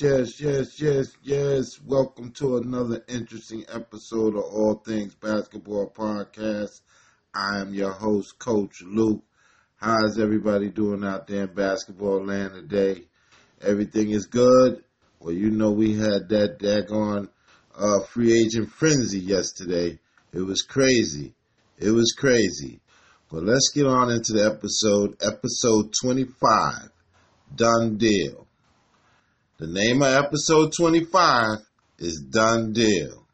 Yes, yes, yes, yes. Welcome to another interesting episode of All Things Basketball Podcast. I am your host, Coach Luke. How's everybody doing out there in basketball land today? Everything is good? Well, you know we had that daggone uh, free agent frenzy yesterday. It was crazy. It was crazy. But let's get on into the episode. Episode 25. Done deal. The name of episode 25 is Done Deal.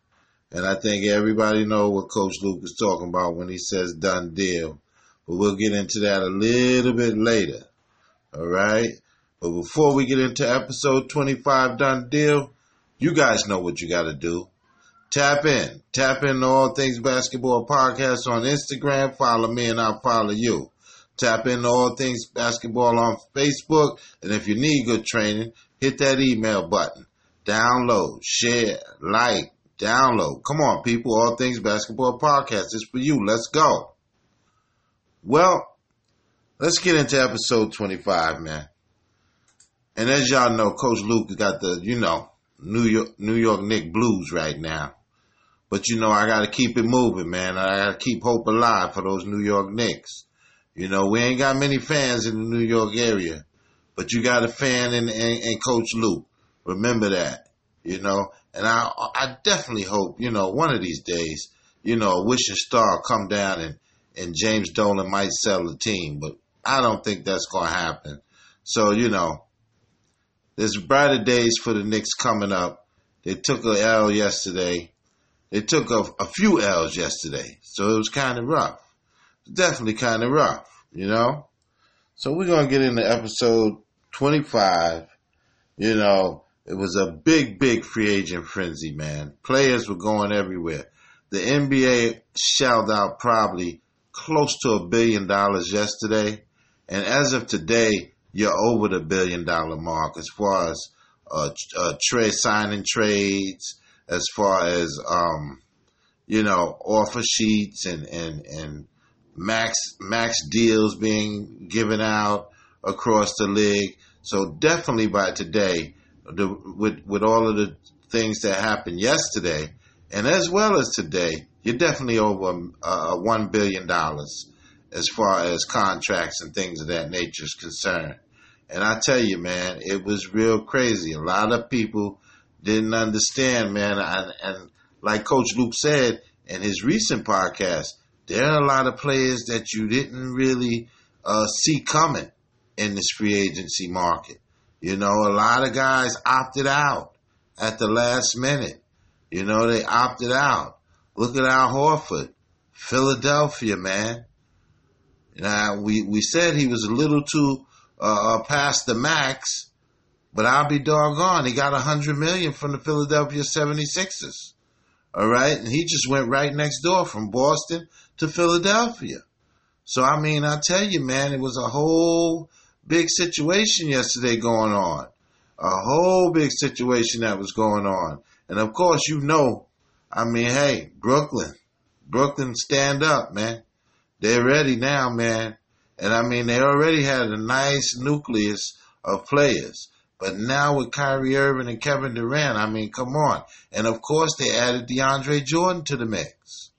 And I think everybody know what Coach Luke is talking about when he says done deal. But we'll get into that a little bit later. All right? But before we get into episode 25 Done Deal, you guys know what you got to do. Tap in. Tap in to All Things Basketball Podcast on Instagram. Follow me and I'll follow you. Tap in to All Things Basketball on Facebook. And if you need good training, hit that email button. Download, share, like, download. Come on, people. All Things Basketball Podcast is for you. Let's go. Well, let's get into episode 25, man. And as y'all know, Coach Luke got the, you know, New York, New York Knick blues right now. But you know, I got to keep it moving, man. I got to keep hope alive for those New York Knicks. You know, we ain't got many fans in the New York area, but you got a fan in, in, in Coach Luke. Remember that, you know. And I, I definitely hope, you know, one of these days, you know, a wishing star come down and and James Dolan might sell the team, but I don't think that's going to happen. So, you know, there's brighter days for the Knicks coming up. They took a L yesterday. They took a, a few L's yesterday, so it was kind of rough. Definitely kind of rough, you know. So we're gonna get into episode 25. You know, it was a big, big free agent frenzy, man. Players were going everywhere. The NBA shelled out probably close to a billion dollars yesterday, and as of today, you're over the billion dollar mark as far as uh, uh, trade signing trades, as far as um, you know offer sheets and and and max max deals being given out across the league. So definitely by today, the, with with all of the things that happened yesterday, and as well as today, you're definitely over uh, one billion dollars as far as contracts and things of that nature is concerned. And I tell you, man, it was real crazy. A lot of people didn't understand, man. And, and like Coach Luke said in his recent podcast, there are a lot of players that you didn't really uh, see coming in this free agency market. You know, a lot of guys opted out at the last minute. You know, they opted out. Look at Al Horford, Philadelphia, man. Now we we said he was a little too uh, uh past the max, but I'll be doggone, he got a hundred million from the Philadelphia 76ers. All right, and he just went right next door from Boston to Philadelphia. So I mean, I tell you, man, it was a whole big situation yesterday going on. A whole big situation that was going on. And of course, you know, I mean, hey, Brooklyn, Brooklyn, stand up, man. They're ready now, man. And I mean, they already had a nice nucleus of players. But now with Kyrie Irving and Kevin Durant, I mean, come on. And of course, they added DeAndre Jordan to the mix.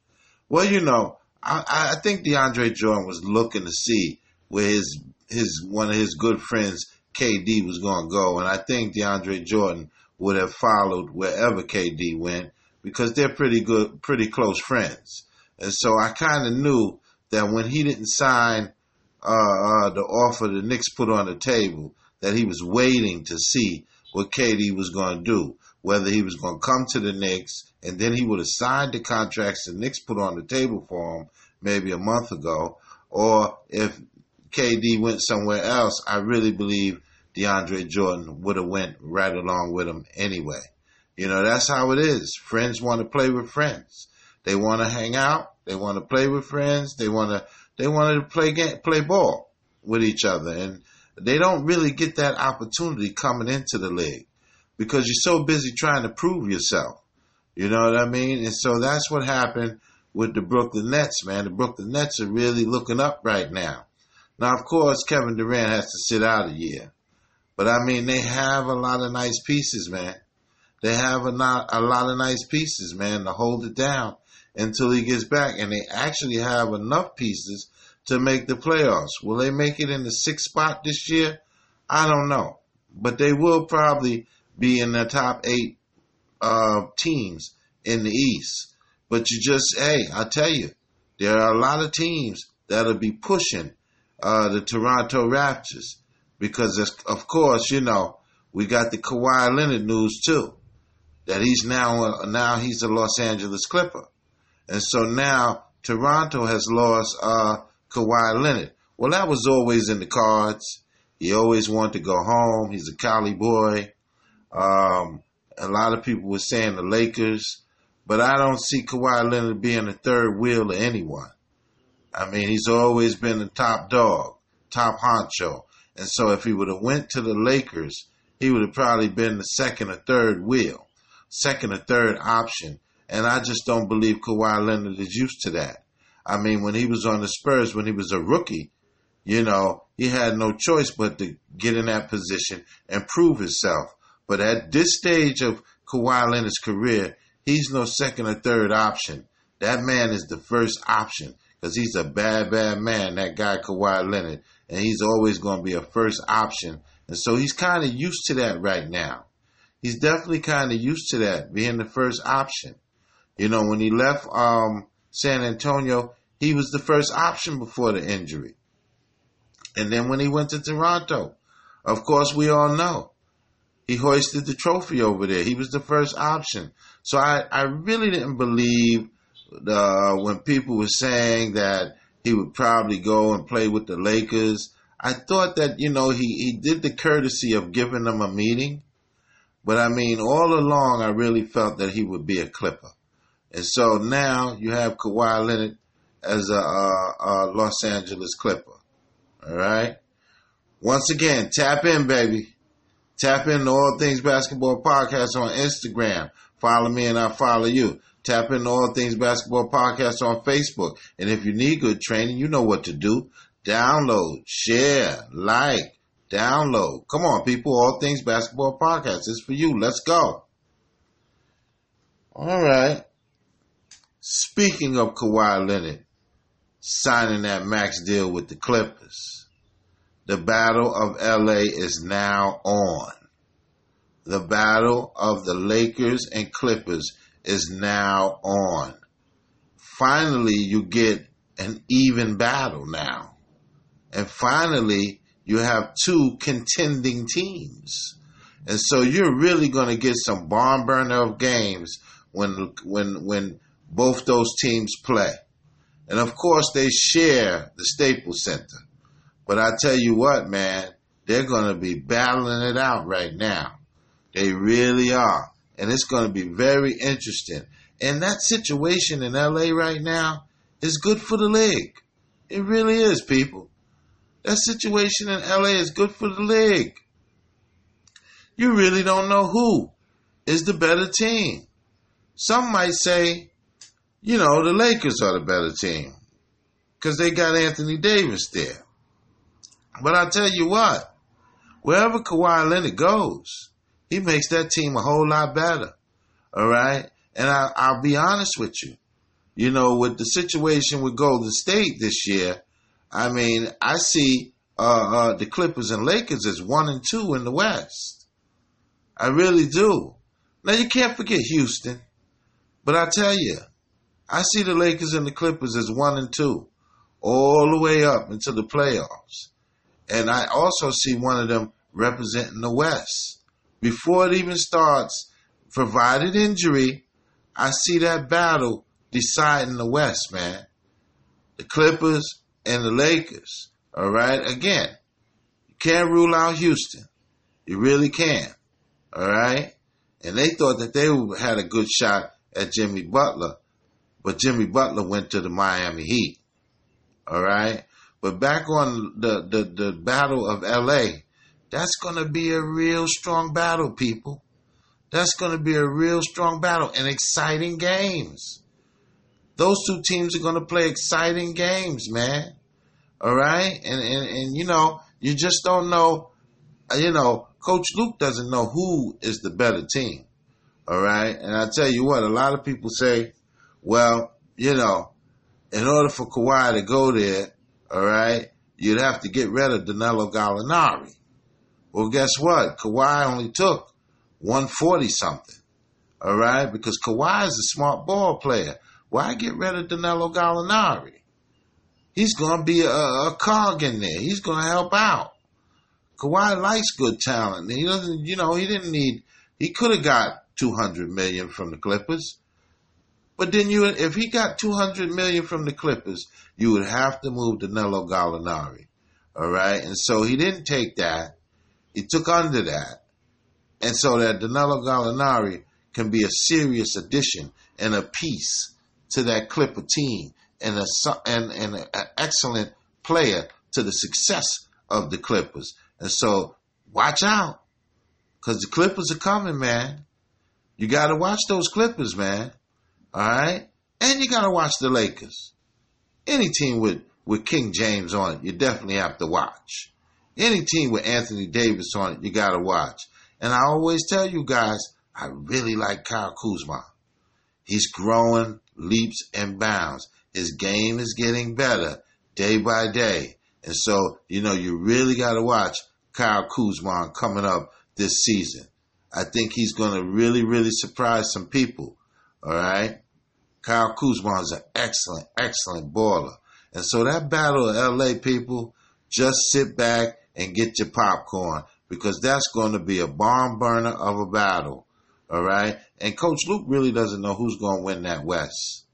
Well, you know, I, I think DeAndre Jordan was looking to see where his his one of his good friends KD was going to go, and I think DeAndre Jordan would have followed wherever KD went because they're pretty good, pretty close friends. And so I kind of knew that when he didn't sign uh, uh, the offer the Knicks put on the table, that he was waiting to see what KD was going to do, whether he was going to come to the Knicks and then he would have signed the contracts the Knicks put on the table for him maybe a month ago, or if KD went somewhere else, I really believe DeAndre Jordan would have went right along with him anyway. You know, that's how it is. Friends want to play with friends. They want to hang out. They want to play with friends. They want to, they want to play play ball with each other. And they don't really get that opportunity coming into the league because you're so busy trying to prove yourself. You know what I mean? And so that's what happened with the Brooklyn Nets, man. The Brooklyn Nets are really looking up right now. Now, of course, Kevin Durant has to sit out a year. But I mean, they have a lot of nice pieces, man. They have a, not, a lot of nice pieces, man, to hold it down until he gets back. And they actually have enough pieces to make the playoffs. Will they make it in the sixth spot this year? I don't know. But they will probably be in the top eight uh, teams in the East. But you just, hey, I tell you, there are a lot of teams that'll be pushing uh, the Toronto Raptors because, of course, you know, we got the Kawhi Leonard news too that he's now a, now he's a Los Angeles Clipper, and so now Toronto has lost uh, Kawhi Leonard. Well, that was always in the cards. He always wanted to go home. He's a Cali boy. Um, a lot of people were saying the Lakers, but I don't see Kawhi Leonard being the third wheel of anyone. I mean, he's always been the top dog, top honcho. And so if he would have went to the Lakers, he would have probably been the second or third wheel second or third option. And I just don't believe Kawhi Leonard is used to that. I mean, when he was on the Spurs, when he was a rookie, you know, he had no choice but to get in that position and prove himself. But at this stage of Kawhi Leonard's career, he's no second or third option. That man is the first option because he's a bad, bad man, that guy Kawhi Leonard. And he's always going to be a first option. And so he's kind of used to that right now he's definitely kind of used to that being the first option. You know, when he left um, San Antonio, he was the first option before the injury. And then when he went to Toronto, of course, we all know he hoisted the trophy over there. He was the first option. So I, I really didn't believe the, when people were saying that he would probably go and play with the Lakers. I thought that, you know, he, he did the courtesy of giving them a meeting but I mean, all along, I really felt that he would be a Clipper. And so now you have Kawhi Leonard as a, a, a Los Angeles Clipper. All right. Once again, tap in, baby. Tap in to All Things Basketball Podcast on Instagram. Follow me and I'll follow you. Tap in All Things Basketball Podcast on Facebook. And if you need good training, you know what to do. Download, share, like, Download. Come on, people. All Things Basketball Podcast is for you. Let's go. All right. Speaking of Kawhi Leonard signing that max deal with the Clippers, the battle of LA is now on. The battle of the Lakers and Clippers is now on. Finally, you get an even battle now. And finally, you have two contending teams. And so you're really going to get some barn burner of games when when when both those teams play. And of course they share the Staples Center. But I tell you what, man, they're going to be battling it out right now. They really are. And it's going to be very interesting. And that situation in LA right now is good for the league. It really is, people. That situation in LA is good for the league. You really don't know who is the better team. Some might say, you know, the Lakers are the better team because they got Anthony Davis there. But I tell you what, wherever Kawhi Leonard goes, he makes that team a whole lot better. All right. And I, I'll be honest with you. You know, with the situation with Golden State this year, I mean, I see uh, uh, the Clippers and Lakers as one and two in the West. I really do. Now you can't forget Houston, but I tell you, I see the Lakers and the Clippers as one and two, all the way up into the playoffs, and I also see one of them representing the West before it even starts. Provided injury, I see that battle deciding the West, man. The Clippers and the Lakers. All right. Again, you can't rule out Houston. You really can't. All right. And they thought that they had a good shot at Jimmy Butler, but Jimmy Butler went to the Miami Heat. All right. But back on the, the, the battle of LA, that's going to be a real strong battle, people. That's going to be a real strong battle and exciting games. Those two teams are going to play exciting games, man. All right, and and and you know, you just don't know uh, you know, Coach Luke doesn't know who is the better team. All right. And I tell you what, a lot of people say, well, you know, in order for Kawhi to go there, all right, you'd have to get rid of Danilo Gallinari. Well, guess what? Kawhi only took 140 something. All right, because Kawhi is a smart ball player. Why get rid of Danilo Gallinari? He's going to be a, a cog in there. He's going to help out. Kawhi likes good talent. He doesn't, you know, he didn't need. He could have got 200 million from the Clippers. But then you, if he got 200 million from the Clippers, you would have to move Danilo Gallinari. All right. And so he didn't take that. He took under that. And so that Danilo Gallinari can be a serious addition and a piece to that Clipper team and a, and, and an excellent player to the success of the Clippers. And so watch out because the Clippers are coming, man. You got to watch those Clippers, man. All right? And you got to watch the Lakers. Any team with, with King James on it, you definitely have to watch. Any team with Anthony Davis on it, you got to watch. And I always tell you guys, I really like Kyle Kuzma. He's growing leaps and bounds. His game is getting better day by day. And so, you know, you really got to watch Kyle Kuzma coming up this season. I think he's going to really, really surprise some people. All right. Kyle Kuzma is an excellent, excellent baller. And so that battle of LA people, just sit back and get your popcorn because that's going to be a barn burner of a battle. All right. And Coach Luke really doesn't know who's going to win that West.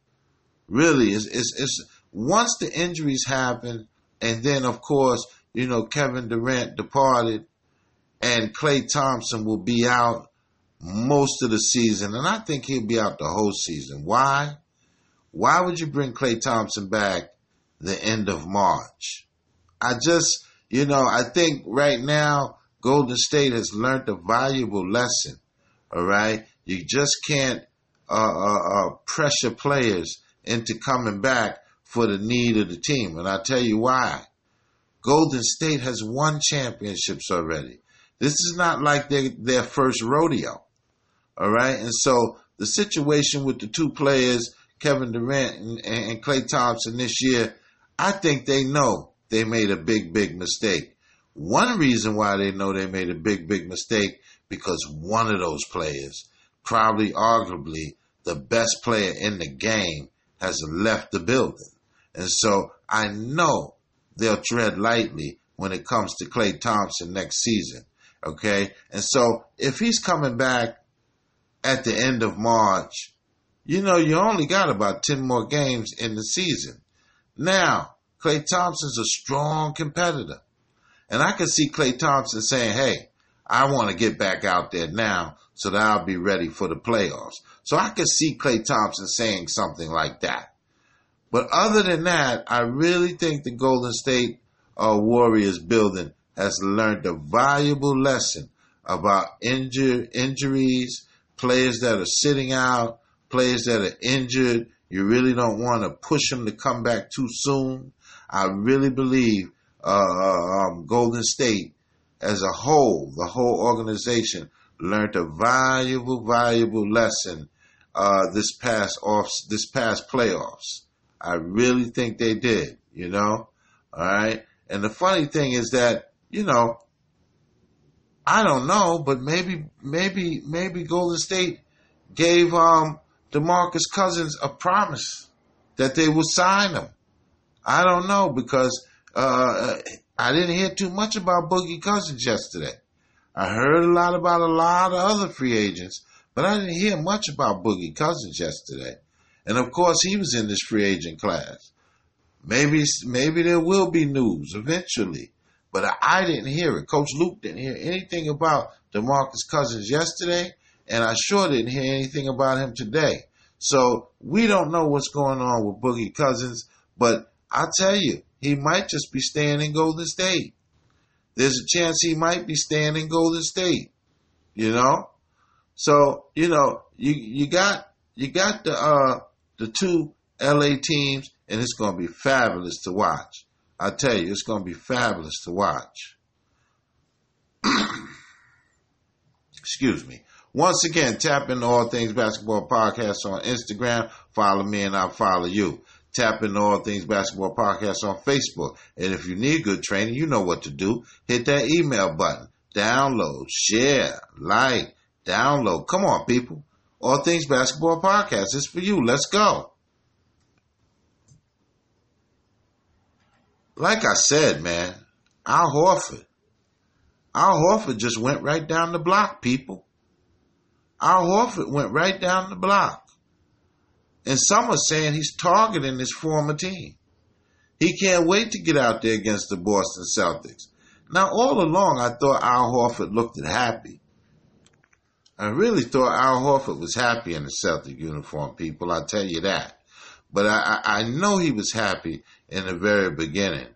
Really, it's, it's, it's once the injuries happen, and then of course, you know, Kevin Durant departed and Klay Thompson will be out most of the season, and I think he'll be out the whole season. Why? Why would you bring Klay Thompson back the end of March? I just, you know, I think right now Golden State has learned a valuable lesson. All right, you just can't uh, uh, uh, pressure players into coming back for the need of the team, and I'll tell you why. Golden State has won championships already. This is not like their, their first rodeo. All right. And so the situation with the two players, Kevin Durant and, and Klay Thompson this year, I think they know they made a big, big mistake. One reason why they know they made a big, big mistake because one of those players, probably arguably the best player in the game, has left the building. And so I know they'll tread lightly when it comes to Klay Thompson next season. Okay. And so if he's coming back at the end of March, you know, you only got about 10 more games in the season. Now, Klay Thompson's a strong competitor. And I can see Klay Thompson saying, hey, I want to get back out there now so that I'll be ready for the playoffs. So I can see Klay Thompson saying something like that. But other than that, I really think the Golden State uh, Warriors building has learned a valuable lesson about injure, injuries, players that are sitting out, players that are injured. You really don't want to push them to come back too soon. I really believe uh, uh, um, Golden State as a whole, the whole organization, learned a valuable, valuable lesson uh, this past off this past playoffs. I really think they did. You know, all right. And the funny thing is that you know, I don't know, but maybe, maybe, maybe Golden State gave um, DeMarcus Cousins a promise that they would sign him. I don't know because uh, I didn't hear too much about Boogie Cousins yesterday. I heard a lot about a lot of other free agents, but I didn't hear much about Boogie Cousins yesterday. And of course, he was in this free agent class. Maybe, maybe there will be news eventually but I didn't hear it. Coach Luke didn't hear anything about DeMarcus Cousins yesterday, and I sure didn't hear anything about him today. So we don't know what's going on with Boogie Cousins, but I'll tell you, he might just be staying in Golden State. There's a chance he might be staying in Golden State. You know? So, you know, you you got you got the uh the two LA teams and it's gonna be fabulous to watch. I tell you, it's going to be fabulous to watch. Excuse me. Once again, tap into All Things Basketball Podcast on Instagram. Follow me and I'll follow you. Tap into All Things Basketball Podcast on Facebook. And if you need good training, you know what to do. Hit that email button. Download, share, like, download. Come on, people. All Things Basketball Podcast is for you. Let's go. Like I said, man, Al Horford. Al Horford just went right down the block, people. Al Horford went right down the block. And some are saying he's targeting his former team. He can't wait to get out there against the Boston Celtics. Now, all along, I thought Al Horford looked happy. I really thought Al Horford was happy in the Celtic uniform, people. I'll tell you that. But I, I know he was happy in the very beginning.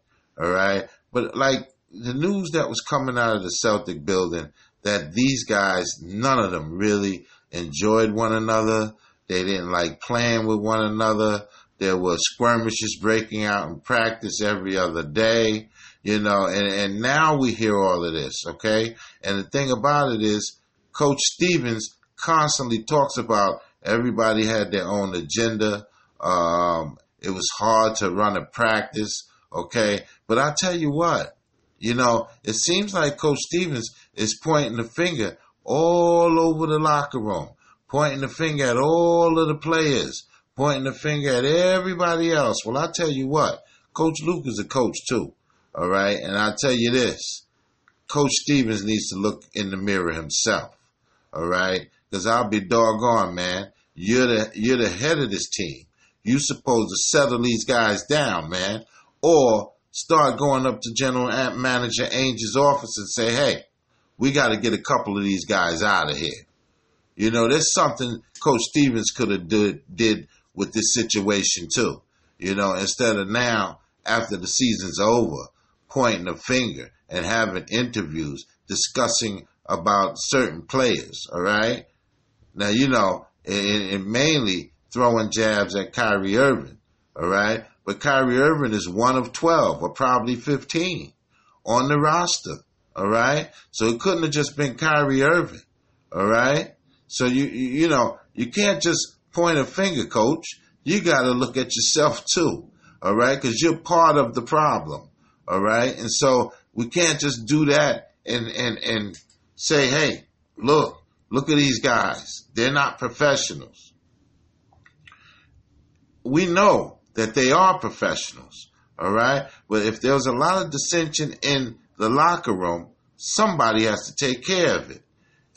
All right. But like the news that was coming out of the Celtic building that these guys, none of them really enjoyed one another. They didn't like playing with one another. There were skirmishes breaking out in practice every other day, you know, and, and now we hear all of this, okay? And the thing about it is, Coach Stevens constantly talks about everybody had their own agenda. Um, it was hard to run a practice, okay? But I tell you what, you know, it seems like Coach Stevens is pointing the finger all over the locker room, pointing the finger at all of the players, pointing the finger at everybody else. Well, I tell you what, Coach Luke is a coach too, all right? And I tell you this, Coach Stevens needs to look in the mirror himself, all right? Because I'll be doggone, man. You're the you're the head of this team. You supposed to settle these guys down, man, or start going up to General Manager Ainge's office and say, "Hey, we got to get a couple of these guys out of here." You know, there's something Coach Stevens could have did did with this situation too. You know, instead of now after the season's over, pointing a finger and having interviews discussing about certain players. All right. Now you know, and, mainly throwing jabs at Kyrie Irving. All right. But Kyrie Irving is one of 12 or probably 15 on the roster. All right. So it couldn't have just been Kyrie Irving. All right. So you, you know, you can't just point a finger, coach. You got to look at yourself too. All right. Cause you're part of the problem. All right. And so we can't just do that and, and, and say, Hey, look, look at these guys. They're not professionals. We know that they are professionals. All right. But if there's a lot of dissension in the locker room, somebody has to take care of it.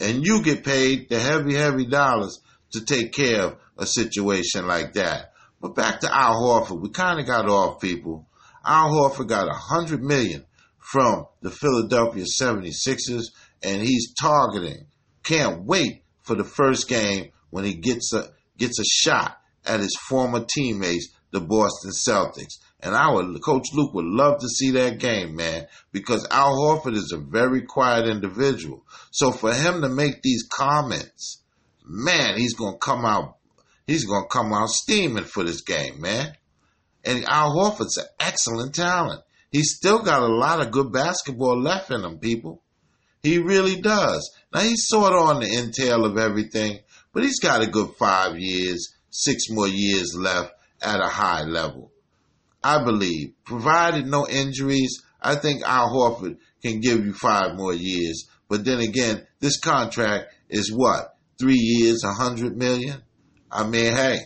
And you get paid the heavy, heavy dollars to take care of a situation like that. But back to Al Horford, we kind of got off people. Al Horford got a hundred million from the Philadelphia 76ers and he's targeting. Can't wait for the first game when he gets a, gets a shot at his former teammates the Boston Celtics. And would, Coach Luke would love to see that game, man, because Al Horford is a very quiet individual. So for him to make these comments, man, he's gonna come out, he's gonna come out steaming for this game, man. And Al Horford's an excellent talent. He's still got a lot of good basketball left in him, people. He really does. Now he's sort of on the entail of everything, but he's got a good five years, six more years left at a high level. I believe, provided no injuries, I think Al Horford can give you five more years. But then again, this contract is what? Three years, a hundred million? I mean, hey,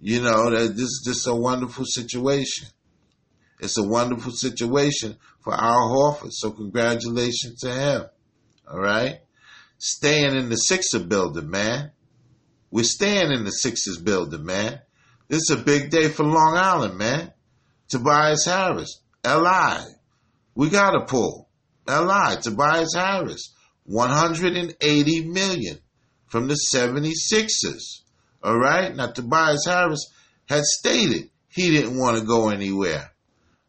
you know, this is just a wonderful situation. It's a wonderful situation for Al Horford. So congratulations to him. All right. Staying in the Sixer building, man. We're staying in the Sixers building, man. This is a big day for Long Island, man. Tobias Harris, LI. We got to pull. LI, Tobias Harris, 180 million from the 76ers. All right. Now, Tobias Harris had stated he didn't want to go anywhere.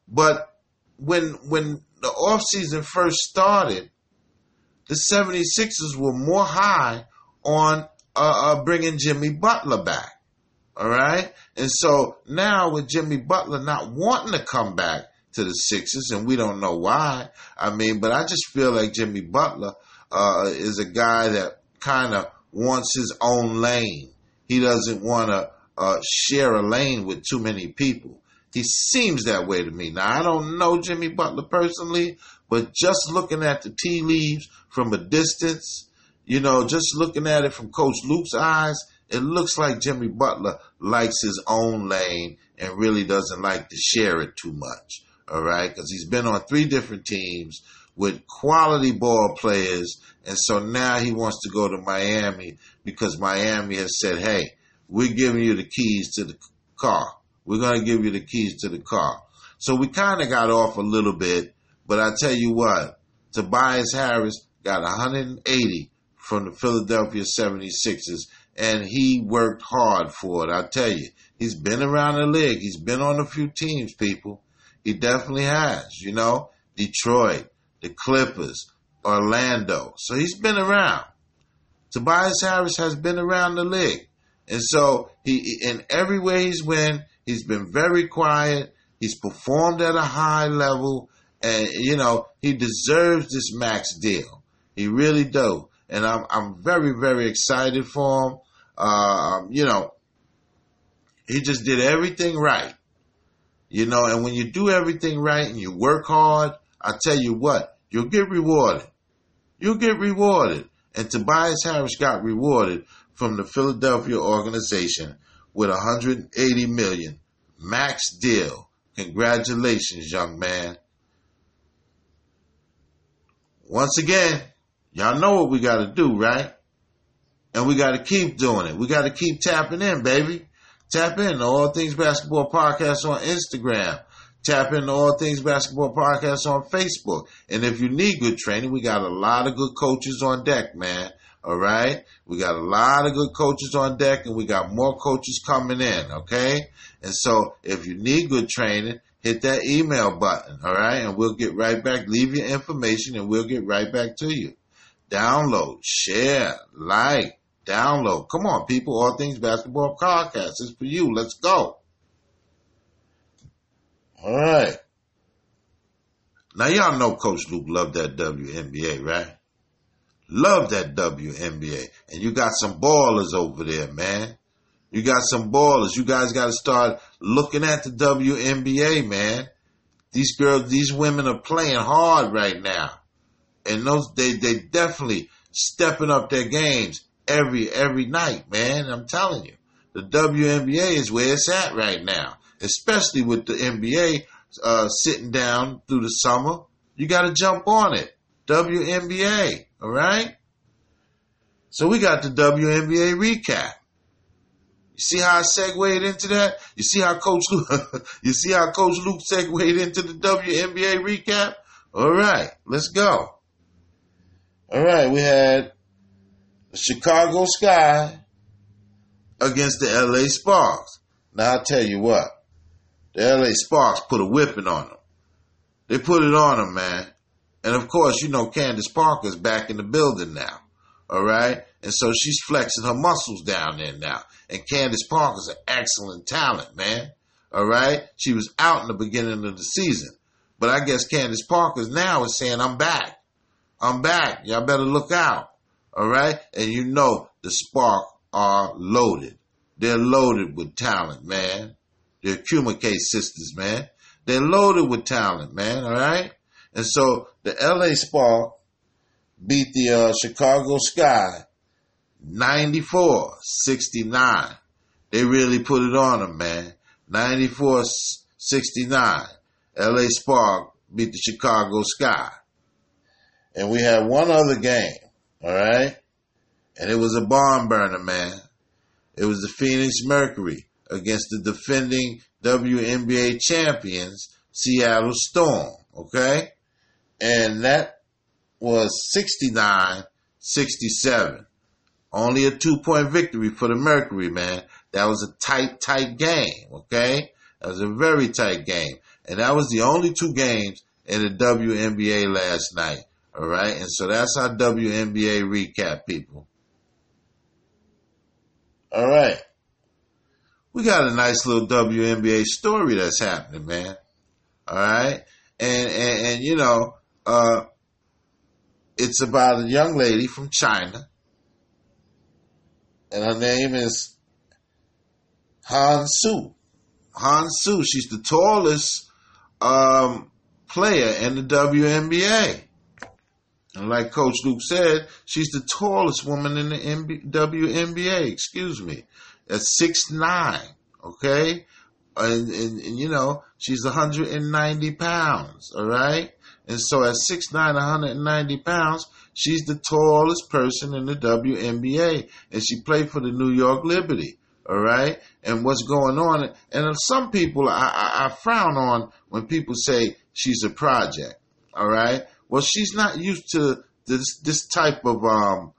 But when, when the offseason first started, the 76ers were more high on uh, uh, bringing Jimmy Butler back. All right. And so now with Jimmy Butler not wanting to come back to the Sixers, and we don't know why. I mean, but I just feel like Jimmy Butler uh, is a guy that kind of wants his own lane. He doesn't want to uh, share a lane with too many people. He seems that way to me. Now, I don't know Jimmy Butler personally, but just looking at the tea leaves from a distance, you know, just looking at it from Coach Luke's eyes, it looks like Jimmy Butler likes his own lane and really doesn't like to share it too much. All right. Cause he's been on three different teams with quality ball players. And so now he wants to go to Miami because Miami has said, Hey, we're giving you the keys to the car. We're going to give you the keys to the car. So we kind of got off a little bit, but I tell you what, Tobias Harris got 180 from the Philadelphia 76ers and he worked hard for it. I tell you, he's been around the league. He's been on a few teams, people. He definitely has, you know, Detroit, the Clippers, Orlando. So he's been around. Tobias Harris has been around the league. And so he, in every way he's win, he's been very quiet. He's performed at a high level and, you know, he deserves this max deal. He really do. And I'm, I'm very, very excited for him. Uh, you know, he just did everything right. You know, and when you do everything right and you work hard, I tell you what, you'll get rewarded. You'll get rewarded. And Tobias Harris got rewarded from the Philadelphia organization with 180 million max deal. Congratulations, young man. Once again, y'all know what we got to do, right? And we got to keep doing it. We got to keep tapping in, baby. Tap in to All Things Basketball Podcast on Instagram. Tap in into All Things Basketball Podcast on Facebook. And if you need good training, we got a lot of good coaches on deck, man. All right. We got a lot of good coaches on deck and we got more coaches coming in. Okay. And so if you need good training, hit that email button. All right. And we'll get right back. Leave your information and we'll get right back to you. Download, share, like, Download. Come on, people. All Things Basketball Podcast is for you. Let's go. All right. Now, y'all know Coach Luke loved that WNBA, right? Love that WNBA. And you got some ballers over there, man. You got some ballers. You guys got to start looking at the WNBA, man. These girls, these women are playing hard right now. And those, they, they definitely stepping up their games every every night, man. I'm telling you, the WNBA is where it's at right now, especially with the NBA uh, sitting down through the summer. You got to jump on it. WNBA, all right. So we got the WNBA recap. You see how I segued into that? You see how Coach Luke, you see how Coach Luke segued into the WNBA recap? All right, let's go. All right, we had Chicago Sky against the LA Sparks. Now I tell you what, the LA Sparks put a whipping on them. They put it on them, man. And of course, you know Candace Parker's back in the building now. All right? And so she's flexing her muscles down there now. And Candace Parker's an excellent talent, man. All right? She was out in the beginning of the season. But I guess Candace Parker's now is saying, I'm back. I'm back. Y'all better look out. All right. And you know the Spark are loaded. They're loaded with talent, man. They're Ogwumike sisters, man. They're loaded with talent, man. All right. And so the LA Spark beat the uh, Chicago Sky 94 69. They really put it on them, man. 94 69. LA Spark beat the Chicago Sky. And we had one other game. All right. And it was a barn burner, man. It was the Phoenix Mercury against the defending WNBA champions, Seattle Storm. Okay. And that was 69 67. Only a two point victory for the Mercury, man. That was a tight, tight game. Okay. That was a very tight game. And that was the only two games in the WNBA last night. All right. And so that's our WNBA recap, people. All right. We got a nice little WNBA story that's happening, man. All right, and and, and you know, uh, it's about a young lady from China, and her name is Han Xu. Han Xu. She's the tallest um, player in the WNBA. And like Coach Luke said, she's the tallest woman in the WNBA. Excuse me, at six nine. Okay, and, and, and, you know she's 190 pounds. All right, and so at 6'9", 190 pounds, she's the tallest person in the WNBA, and she played for the New York Liberty. All right, and what's going on? And some people I, I, I frown on when people say she's a project. All right, well, she's not used to this this type of um,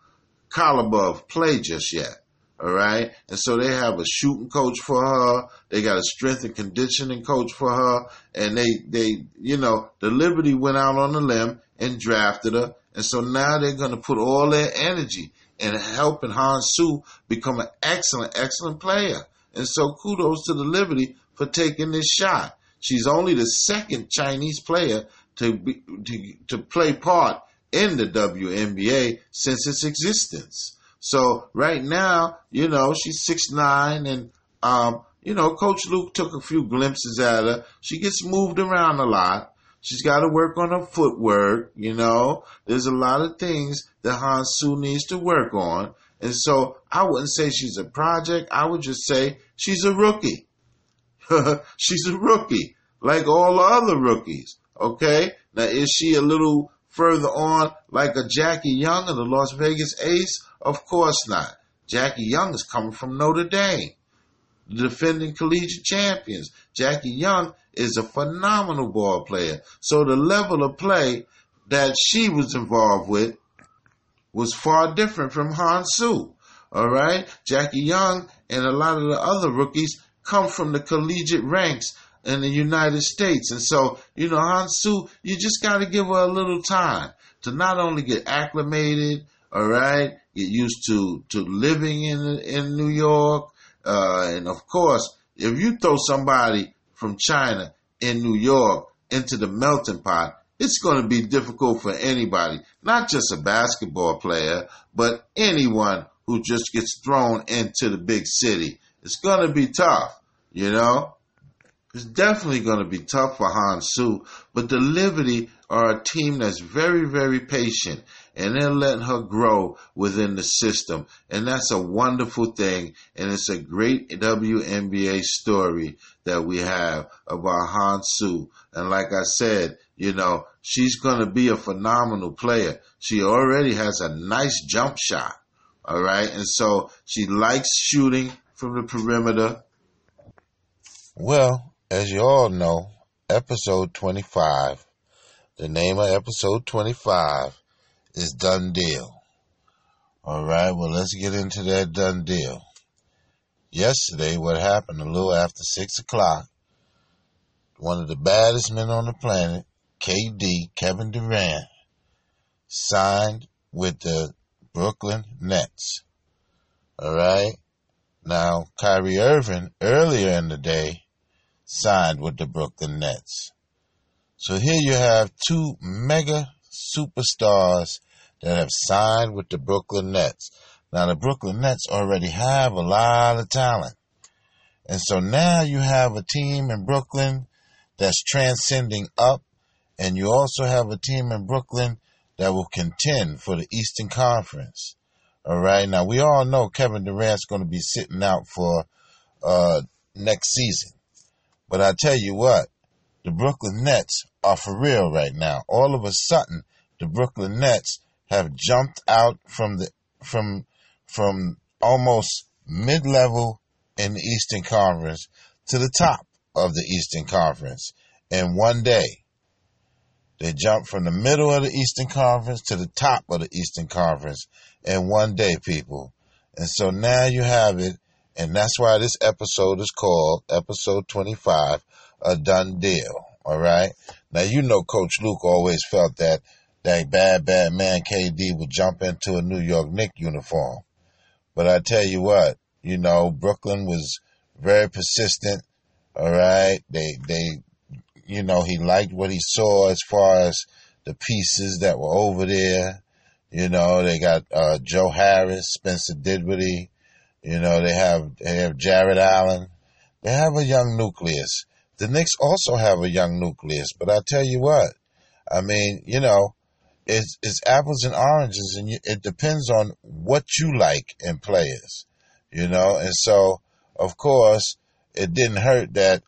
caliber of play just yet. All right. And so they have a shooting coach for her. They got a strength and conditioning coach for her. And they, they, you know, the Liberty went out on a limb and drafted her. And so now they're going to put all their energy in helping Han Xu become an excellent, excellent player. And so kudos to the Liberty for taking this shot. She's only the second Chinese player to be, to, to play part in the WNBA since its existence. So right now, you know, she's six nine, and um, you know, Coach Luke took a few glimpses at her. She gets moved around a lot. She's got to work on her footwork. You know, there's a lot of things that Han Xu needs to work on, and so I wouldn't say she's a project. I would just say she's a rookie. she's a rookie, like all the other rookies. Okay, now is she a little further on, like a Jackie Young of the Las Vegas Ace? Of course not. Jackie Young is coming from Notre Dame, the defending collegiate champions. Jackie Young is a phenomenal ball player. So the level of play that she was involved with was far different from Han Xu. All right. Jackie Young and a lot of the other rookies come from the collegiate ranks in the United States. And so, you know, Han Xu, you just got to give her a little time to not only get acclimated, all right, get used to, to living in, in New York. Uh, and of course, if you throw somebody from China in New York into the melting pot, it's going to be difficult for anybody, not just a basketball player, but anyone who just gets thrown into the big city. It's going to be tough, you know? It's definitely going to be tough for Han Xu, but the Liberty are a team that's very, very patient and they're letting her grow within the system. And that's a wonderful thing. And it's a great WNBA story that we have about Han Xu. And like I said, you know, she's going to be a phenomenal player. She already has a nice jump shot. All right. And so she likes shooting from the perimeter. Well, as you all know, episode 25, the name of episode 25 is Done Deal. All right, well, let's get into that done deal. Yesterday, what happened a little after 6 o'clock, one of the baddest men on the planet, KD, Kevin Durant, signed with the Brooklyn Nets. All right. Now, Kyrie Irving, earlier in the day, signed with the Brooklyn Nets. So here you have two mega superstars that have signed with the Brooklyn Nets. Now the Brooklyn Nets already have a lot of talent. And so now you have a team in Brooklyn that's transcending up and you also have a team in Brooklyn that will contend for the Eastern Conference. All right. Now we all know Kevin Durant's going to be sitting out for uh, next season. But I tell you what, the Brooklyn Nets are for real right now. All of a sudden, the Brooklyn Nets have jumped out from the from from almost mid-level in the Eastern Conference to the top of the Eastern Conference in one day. They jumped from the middle of the Eastern Conference to the top of the Eastern Conference in one day, people. And so now you have it and that's why this episode is called episode 25, a done deal. All right. Now, you know, Coach Luke always felt that that bad, bad man KD would jump into a New York Knicks uniform. But I tell you what, you know, Brooklyn was very persistent. All right. They, they, you know, he liked what he saw as far as the pieces that were over there. You know, they got uh, Joe Harris, Spencer Dinwiddie. You know, they have they have Jarrett Allen. They have a young nucleus. The Knicks also have a young nucleus, but I tell you what, I mean, you know, it's, it's apples and oranges, and you, it depends on what you like in players, you know. And so, of course, it didn't hurt that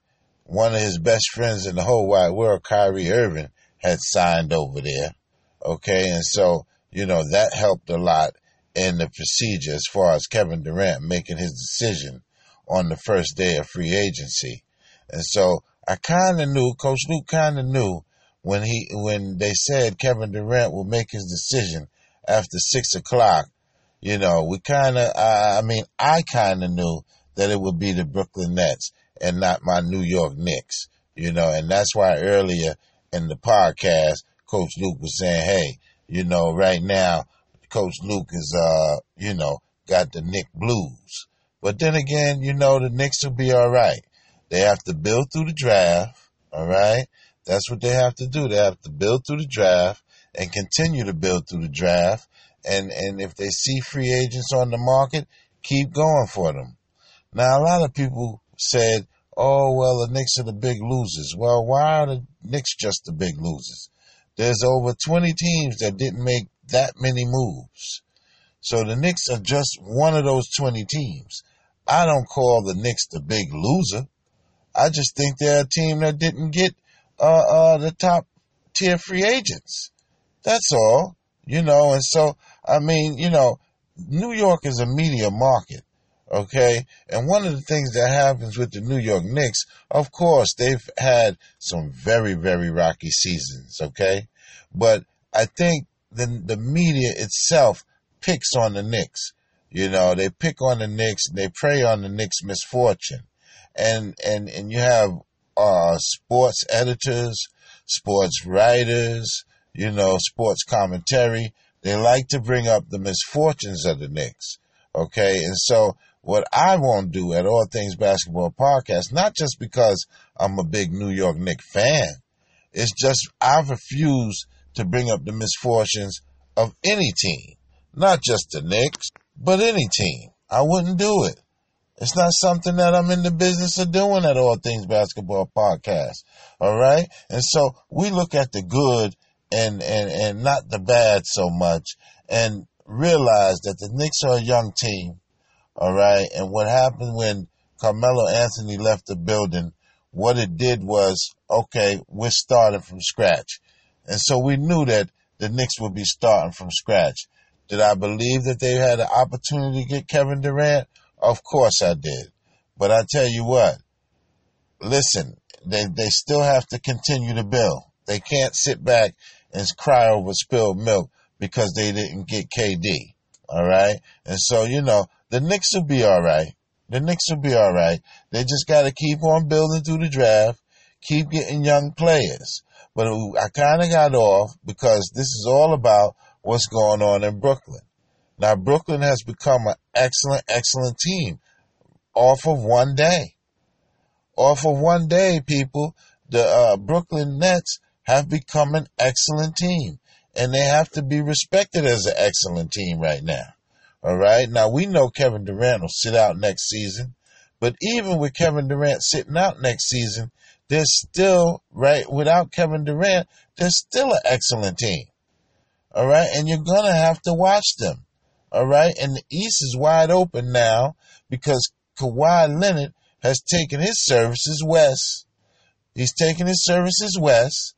one of his best friends in the whole wide world, Kyrie Irving, had signed over there. Okay, and so you know that helped a lot in the procedure as far as Kevin Durant making his decision on the first day of free agency. And so I kind of knew, Coach Luke kind of knew when he when they said Kevin Durant will make his decision after six o'clock. You know, we kind of, I, I mean, I kind of knew that it would be the Brooklyn Nets and not my New York Knicks. You know, and that's why earlier in the podcast, Coach Luke was saying, "Hey, you know, right now, Coach Luke is, uh, you know, got the Knick blues." But then again, you know, the Knicks will be all right. They have to build through the draft. All right. That's what they have to do. They have to build through the draft and continue to build through the draft. And, and if they see free agents on the market, keep going for them. Now, a lot of people said, oh, well, the Knicks are the big losers. Well, why are the Knicks just the big losers? There's over 20 teams that didn't make that many moves. So the Knicks are just one of those 20 teams. I don't call the Knicks the big loser. I just think they're a team that didn't get uh, uh, the top tier free agents. That's all, you know. And so, I mean, you know, New York is a media market, okay? And one of the things that happens with the New York Knicks, of course, they've had some very, very rocky seasons, okay? But I think the the media itself picks on the Knicks. You know, they pick on the Knicks, they prey on the Knicks' misfortune and and and you have uh, sports editors, sports writers, you know, sports commentary. They like to bring up the misfortunes of the Knicks. Okay, and so what I won't do at All Things Basketball Podcast, not just because I'm a big New York Knicks fan, it's just I refuse to bring up the misfortunes of any team, not just the Knicks, but any team. I wouldn't do it. It's not something that I'm in the business of doing at All Things Basketball Podcast. All right. And so we look at the good and, and, and not the bad so much and realize that the Knicks are a young team. All right. And what happened when Carmelo Anthony left the building, what it did was, okay, we're starting from scratch. And so we knew that the Knicks would be starting from scratch. Did I believe that they had an opportunity to get Kevin Durant? Of course I did. But I tell you what, listen, they, they still have to continue to build. They can't sit back and cry over spilled milk because they didn't get KD. All right. And so, you know, the Knicks will be all right. The Knicks will be all right. They just got to keep on building through the draft, keep getting young players. But I kind of got off because this is all about what's going on in Brooklyn. Now, Brooklyn has become an excellent, excellent team off of one day. Off of one day, people, the uh, Brooklyn Nets have become an excellent team. And they have to be respected as an excellent team right now. All right. Now, we know Kevin Durant will sit out next season. But even with Kevin Durant sitting out next season, there's still, right, without Kevin Durant, there's still an excellent team. All right. And you're going to have to watch them. All right. And the East is wide open now because Kawhi Leonard has taken his services west. He's taken his services west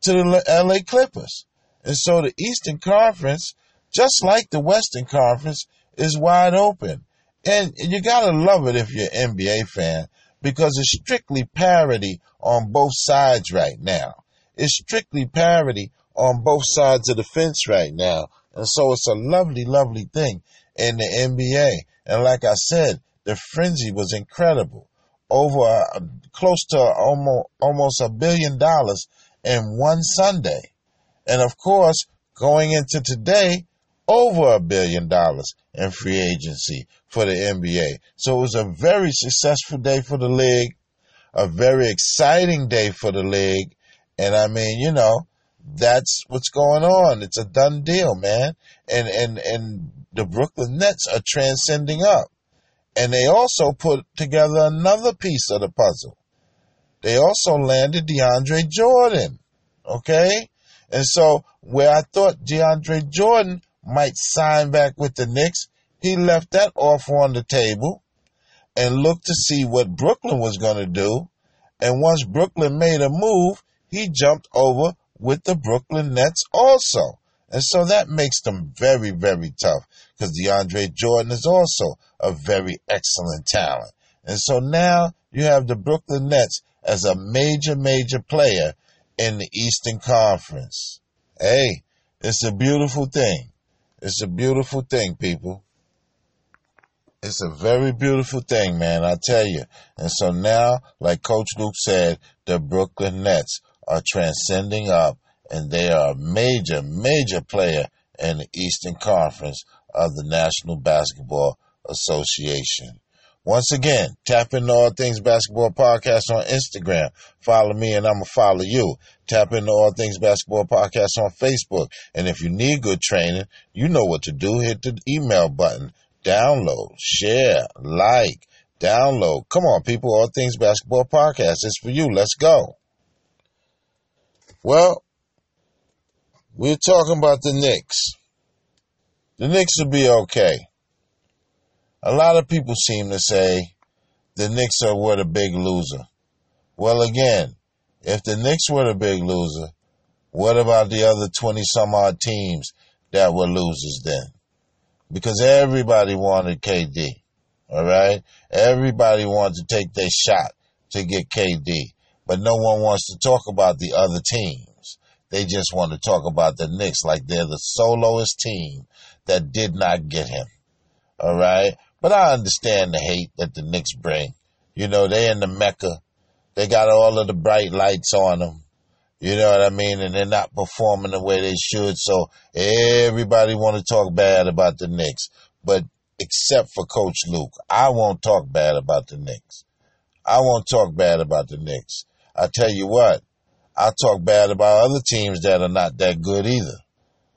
to the LA Clippers. And so the Eastern Conference, just like the Western Conference, is wide open. And, you gotta love it if you're an NBA fan because it's strictly parity on both sides right now. It's strictly parity on both sides of the fence right now. And so it's a lovely, lovely thing in the NBA. And like I said, the frenzy was incredible. Over uh, close to almost, almost a billion dollars in one Sunday. And of course, going into today, over a billion dollars in free agency for the NBA. So it was a very successful day for the league. a very exciting day for the league. And I mean, you know, that's what's going on. It's a done deal, man. And and and the Brooklyn Nets are transcending up. And they also put together another piece of the puzzle. They also landed DeAndre Jordan. Okay? And so where I thought DeAndre Jordan might sign back with the Knicks, he left that offer on the table and looked to see what Brooklyn was going to do. And once Brooklyn made a move, he jumped over with the Brooklyn Nets also. And so that makes them very, very tough because DeAndre Jordan is also a very excellent talent. And so now you have the Brooklyn Nets as a major, major player in the Eastern Conference. Hey, it's a beautiful thing. It's a beautiful thing, people. It's a very beautiful thing, man, I tell you. And so now, like Coach Luke said, the Brooklyn Nets are transcending up and they are a major, major player in the Eastern Conference of the National Basketball Association. Once again, tap into All Things Basketball Podcast on Instagram. Follow me and I'm going to follow you. Tap into All Things Basketball Podcast on Facebook. And if you need good training, you know what to do. Hit the email button. Download, share, like, download. Come on, people. All Things Basketball Podcast. It's for you. Let's go. Well, we're talking about the Knicks. The Knicks will be okay. A lot of people seem to say the Knicks are were the big loser. Well, again, if the Knicks were the big loser, what about the other 20 some odd teams that were losers then? Because everybody wanted KD. All right? Everybody wanted to take their shot to get KD. But no one wants to talk about the other teams. They just want to talk about the Knicks like they're the soloist team that did not get him. All right. But I understand the hate that the Knicks bring. You know, they're in the Mecca. They got all of the bright lights on them. You know what I mean? And they're not performing the way they should. So everybody want to talk bad about the Knicks. But except for Coach Luke, I won't talk bad about the Knicks. I won't talk bad about the Knicks. I tell you what, I talk bad about other teams that are not that good either.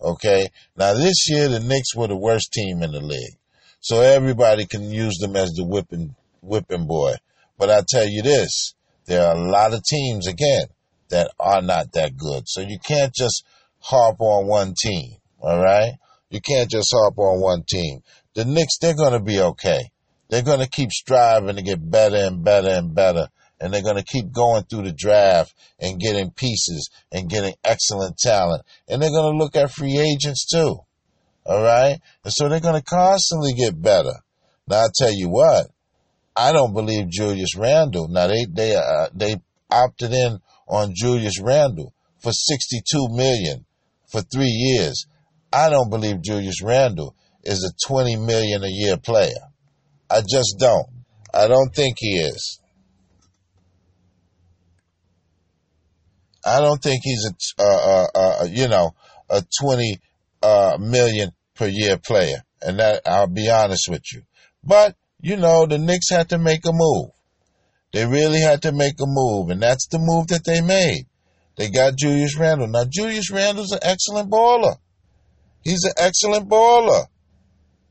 Okay. Now this year the Knicks were the worst team in the league. So everybody can use them as the whipping whipping boy. But I tell you this, there are a lot of teams again that are not that good. So you can't just harp on one team. All right. You can't just harp on one team. The Knicks, they're going to be okay. They're going to keep striving to get better and better and better and they're going to keep going through the draft and getting pieces and getting excellent talent. And they're going to look at free agents too. All right. And so they're going to constantly get better. Now, I'll tell you what, I don't believe Julius Randle. Now, they, they, uh, they opted in on Julius Randle for 62 million for three years. I don't believe Julius Randle is a 20 million a year player. I just don't. I don't think he is. I don't think he's a, uh, uh, uh, you know, a 20 uh, million per year player. And that, I'll be honest with you. But, you know, the Knicks had to make a move. They really had to make a move. And that's the move that they made. They got Julius Randle. Now, Julius Randle's an excellent baller. He's an excellent baller.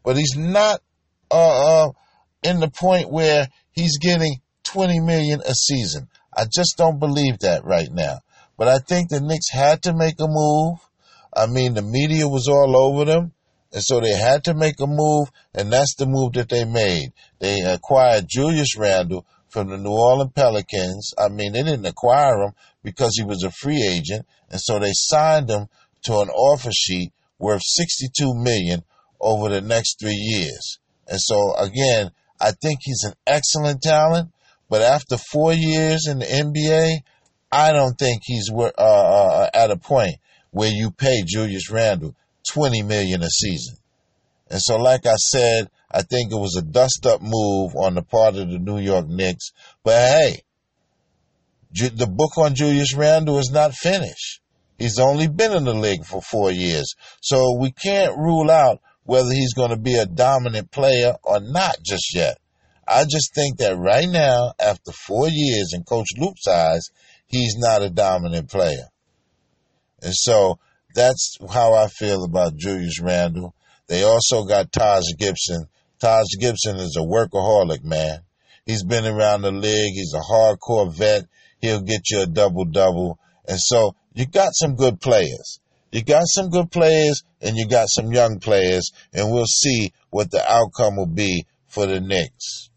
But he's not uh, uh, in the point where he's getting 20 million a season. I just don't believe that right now. But I think the Knicks had to make a move. I mean, the media was all over them. And so they had to make a move, and that's the move that they made. They acquired Julius Randle from the New Orleans Pelicans. I mean, they didn't acquire him because he was a free agent, and so they signed him to an offer sheet worth 62 million over the next three years. And so again, I think he's an excellent talent, but after four years in the NBA, I don't think he's uh, uh, at a point where you pay Julius Randle twenty million a season. And so, like I said, I think it was a dust-up move on the part of the New York Knicks. But hey, the book on Julius Randle is not finished. He's only been in the league for four years, so we can't rule out whether he's going to be a dominant player or not just yet. I just think that right now, after four years in Coach Luke's eyes, he's not a dominant player. And so that's how I feel about Julius Randle. They also got Taj Gibson. Taj Gibson is a workaholic, man. He's been around the league. He's a hardcore vet. He'll get you a double double. And so you got some good players. You got some good players and you got some young players, and we'll see what the outcome will be for the Knicks.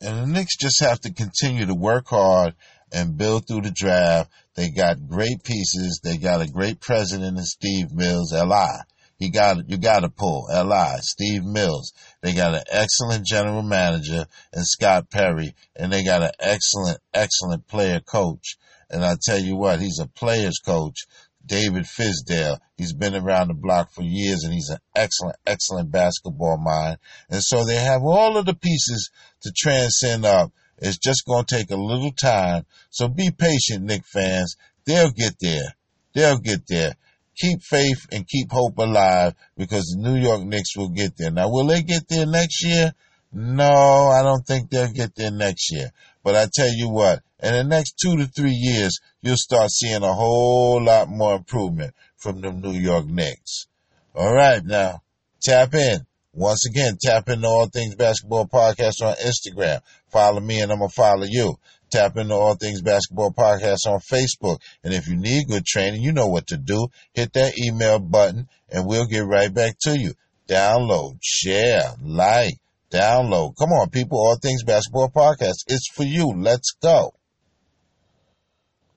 And the Knicks just have to continue to work hard and build through the draft. They got great pieces. They got a great president in Steve Mills, LI. He got you got to pull LI, Steve Mills. They got an excellent general manager and Scott Perry, and they got an excellent, excellent player coach. And I tell you what, he's a player's coach. David Fizdale. He's been around the block for years and he's an excellent, excellent basketball mind. And so they have all of the pieces to transcend up. It's just going to take a little time. So be patient, Knick fans. They'll get there. They'll get there. Keep faith and keep hope alive because the New York Knicks will get there. Now, will they get there next year? No, I don't think they'll get there next year. But I tell you what, in the next two to three years, you'll start seeing a whole lot more improvement from the New York Knicks. All right, now tap in. Once again, tap into All Things Basketball Podcast on Instagram. Follow me and I'm going to follow you. Tap into All Things Basketball Podcast on Facebook. And if you need good training, you know what to do. Hit that email button and we'll get right back to you. Download, share, like, download. Come on, people. All Things Basketball Podcast. It's for you. Let's go.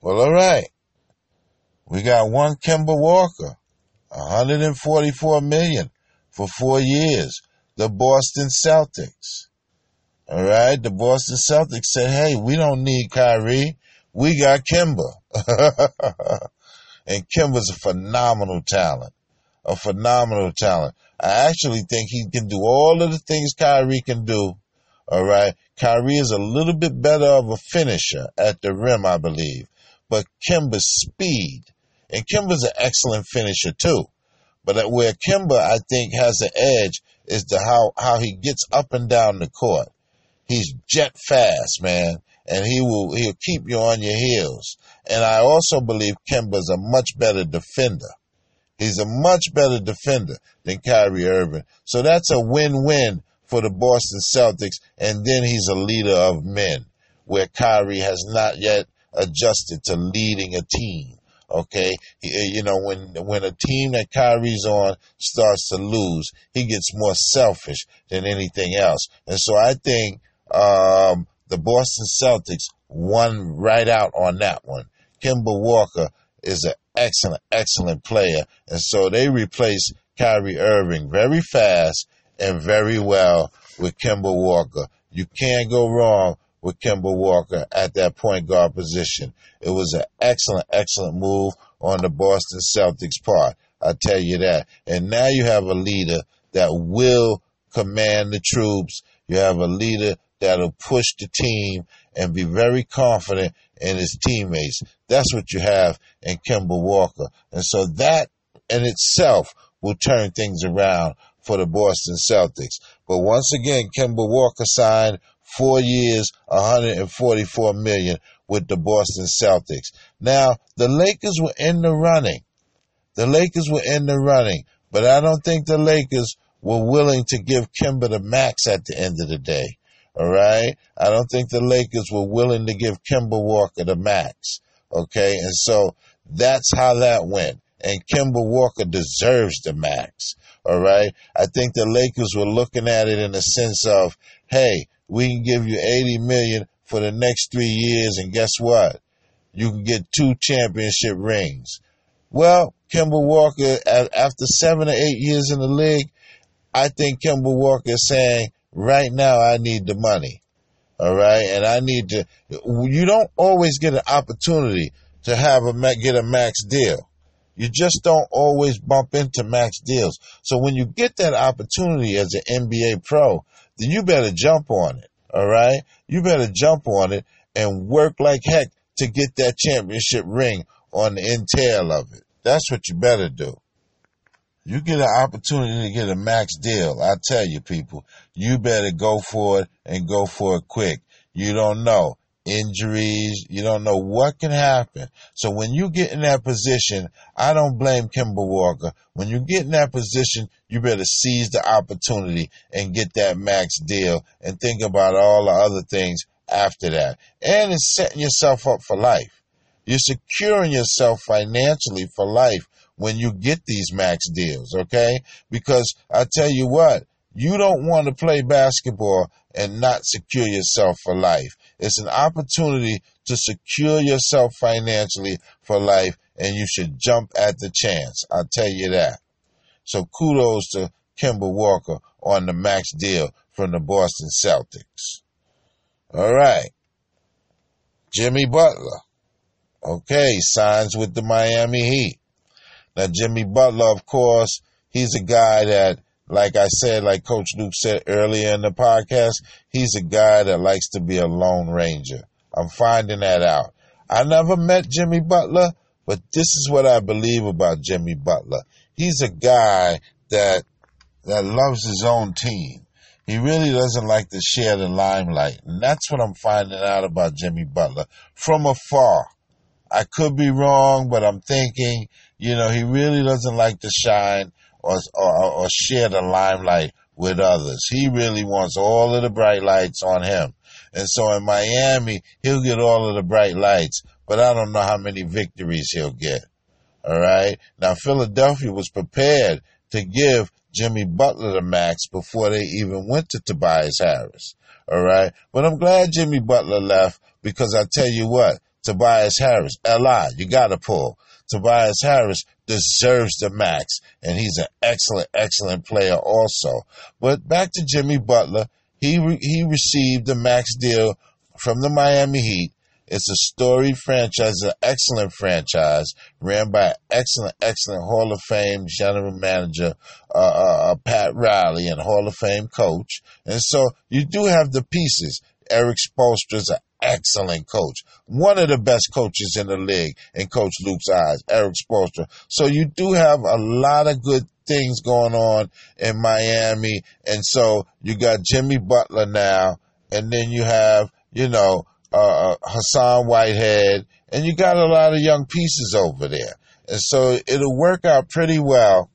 Well, all right. We got one Kemba Walker, 144 million for four years. The Boston Celtics. All right. The Boston Celtics said, Hey, we don't need Kyrie. We got Kemba. and Kemba's a phenomenal talent. A phenomenal talent. I actually think he can do all of the things Kyrie can do. All right. Kyrie is a little bit better of a finisher at the rim, I believe but Kemba's speed. And Kemba's an excellent finisher too. But where Kemba, I think, has the edge is the how, how he gets up and down the court. He's jet fast, man, and he will he'll keep you on your heels. And I also believe Kemba's a much better defender. He's a much better defender than Kyrie Irving. So that's a win-win for the Boston Celtics. And then he's a leader of men, where Kyrie has not yet adjusted to leading a team. Okay, eh, you know when when a team that Kyrie's on starts to lose, he gets more selfish than anything else, and so I think um, the Boston Celtics won right out on that one. Kemba Walker is an excellent, excellent player, and so they replaced Kyrie Irving very fast and very well with Kemba Walker. You can't go wrong with Kemba Walker at that point guard position. It was an excellent, excellent move on the Boston Celtics part. I tell you that. And now you have a leader that will command the troops. You have a leader that'll push the team and be very confident in his teammates. That's what you have in Kemba Walker. And so that in itself will turn things around for the Boston Celtics. But once again, Kemba Walker signed four years, 144 million with the Boston Celtics. Now, the Lakers were in the running. The Lakers were in the running, but I don't think the Lakers were willing to give Kemba the max at the end of the day. All right? I don't think the Lakers were willing to give Kemba Walker the max. Okay? And so that's how that went. And Kemba Walker deserves the max. All right? I think the Lakers were looking at it in the sense of, hey, we can give you 80 million for the next three years, and guess what? You can get two championship rings. Well, Kemba Walker, after seven or eight years in the league, I think Kemba Walker is saying, right now I need the money. All right. And I need to, you don't always get an opportunity to have a, get a max deal. You just don't always bump into max deals. So when you get that opportunity as an NBA pro, then you better jump on it. All right. You better jump on it and work like heck to get that championship ring on the entail of it. That's what you better do. You get an opportunity to get a max deal, I tell you people, you better go for it and go for it quick. You don't know injuries. You don't know what can happen. So when you get in that position, I don't blame Kemba Walker. When you get in that position, you better seize the opportunity and get that max deal and think about all the other things after that. And it's setting yourself up for life. You're securing yourself financially for life when you get these max deals, okay? Because I tell you what, you don't want to play basketball and not secure yourself for life. It's an opportunity to secure yourself financially for life, and you should jump at the chance. I'll tell you that. So kudos to Kemba Walker on the max deal from the Boston Celtics. All right. Jimmy Butler. Okay, signs with the Miami Heat. Now, Jimmy Butler, of course, he's a guy that like I said, like Coach Luke said earlier in the podcast, he's a guy that likes to be a lone ranger. I'm finding that out. I never met Jimmy Butler, but this is what I believe about Jimmy Butler. He's a guy that that loves his own team. He really doesn't like to share the limelight. And that's what I'm finding out about Jimmy Butler from afar. I could be wrong, but I'm thinking, you know, he really doesn't like to shine or, or, or share the limelight with others. He really wants all of the bright lights on him. And so in Miami, he'll get all of the bright lights, but I don't know how many victories he'll get. All right. Now, Philadelphia was prepared to give Jimmy Butler the max before they even went to Tobias Harris. All right. But I'm glad Jimmy Butler left because I tell you what, Tobias Harris, LI, you got to pull. Tobias Harris deserves the max, and he's an excellent, excellent player also. But back to Jimmy Butler, he re- he received the max deal from the Miami Heat. It's a storied franchise, an excellent franchise ran by an excellent, excellent Hall of Fame general manager uh, uh, uh, Pat Riley and Hall of Fame coach. And so you do have the pieces. Erik Spoelstra is an excellent coach. One of the best coaches in the league in Coach Luke's eyes, Erik Spoelstra. So you do have a lot of good things going on in Miami. And so you got Jimmy Butler now, and then you have, you know, uh, uh Hassan Whitehead, and you got a lot of young pieces over there. And so it'll work out pretty well.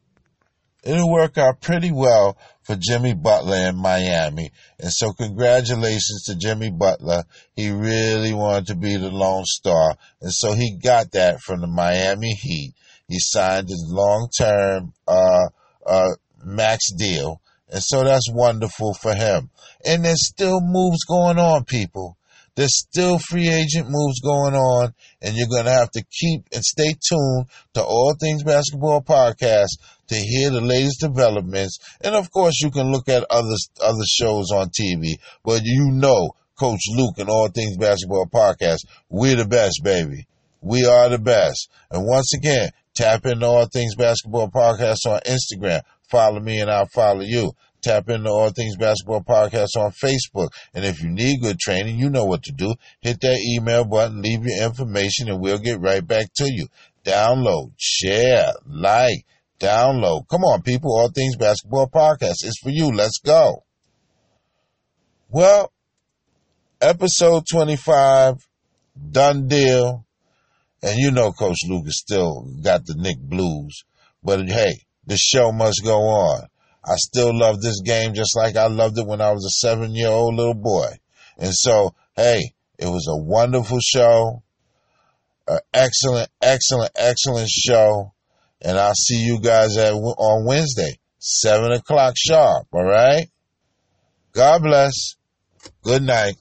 It'll work out pretty well for Jimmy Butler in Miami. And so congratulations to Jimmy Butler. He really wanted to be the lone star. And so he got that from the Miami Heat. He signed his long term, uh, uh, max deal. And so that's wonderful for him. And there's still moves going on, people. There's still free agent moves going on, and you're going to have to keep and stay tuned to All Things Basketball Podcast to hear the latest developments. And of course, you can look at other other shows on TV. But you know, Coach Luke and All Things Basketball Podcast, we're the best, baby. We are the best. And once again, tap into All Things Basketball Podcast on Instagram. Follow me and I'll follow you. Tap into All Things Basketball Podcast on Facebook. And if you need good training, you know what to do. Hit that email button, leave your information, and we'll get right back to you. Download, share, like, download. Come on, people. All Things Basketball Podcast is for you. Let's go. Well, episode 25, done deal. And you know Coach Lucas still got the Knick blues. But hey, the show must go on. I still love this game just like I loved it when I was a seven year old little boy. And so, hey, it was a wonderful show. An excellent, excellent, excellent show. And I'll see you guys at, on Wednesday, 7 o'clock sharp. All right? God bless. Good night.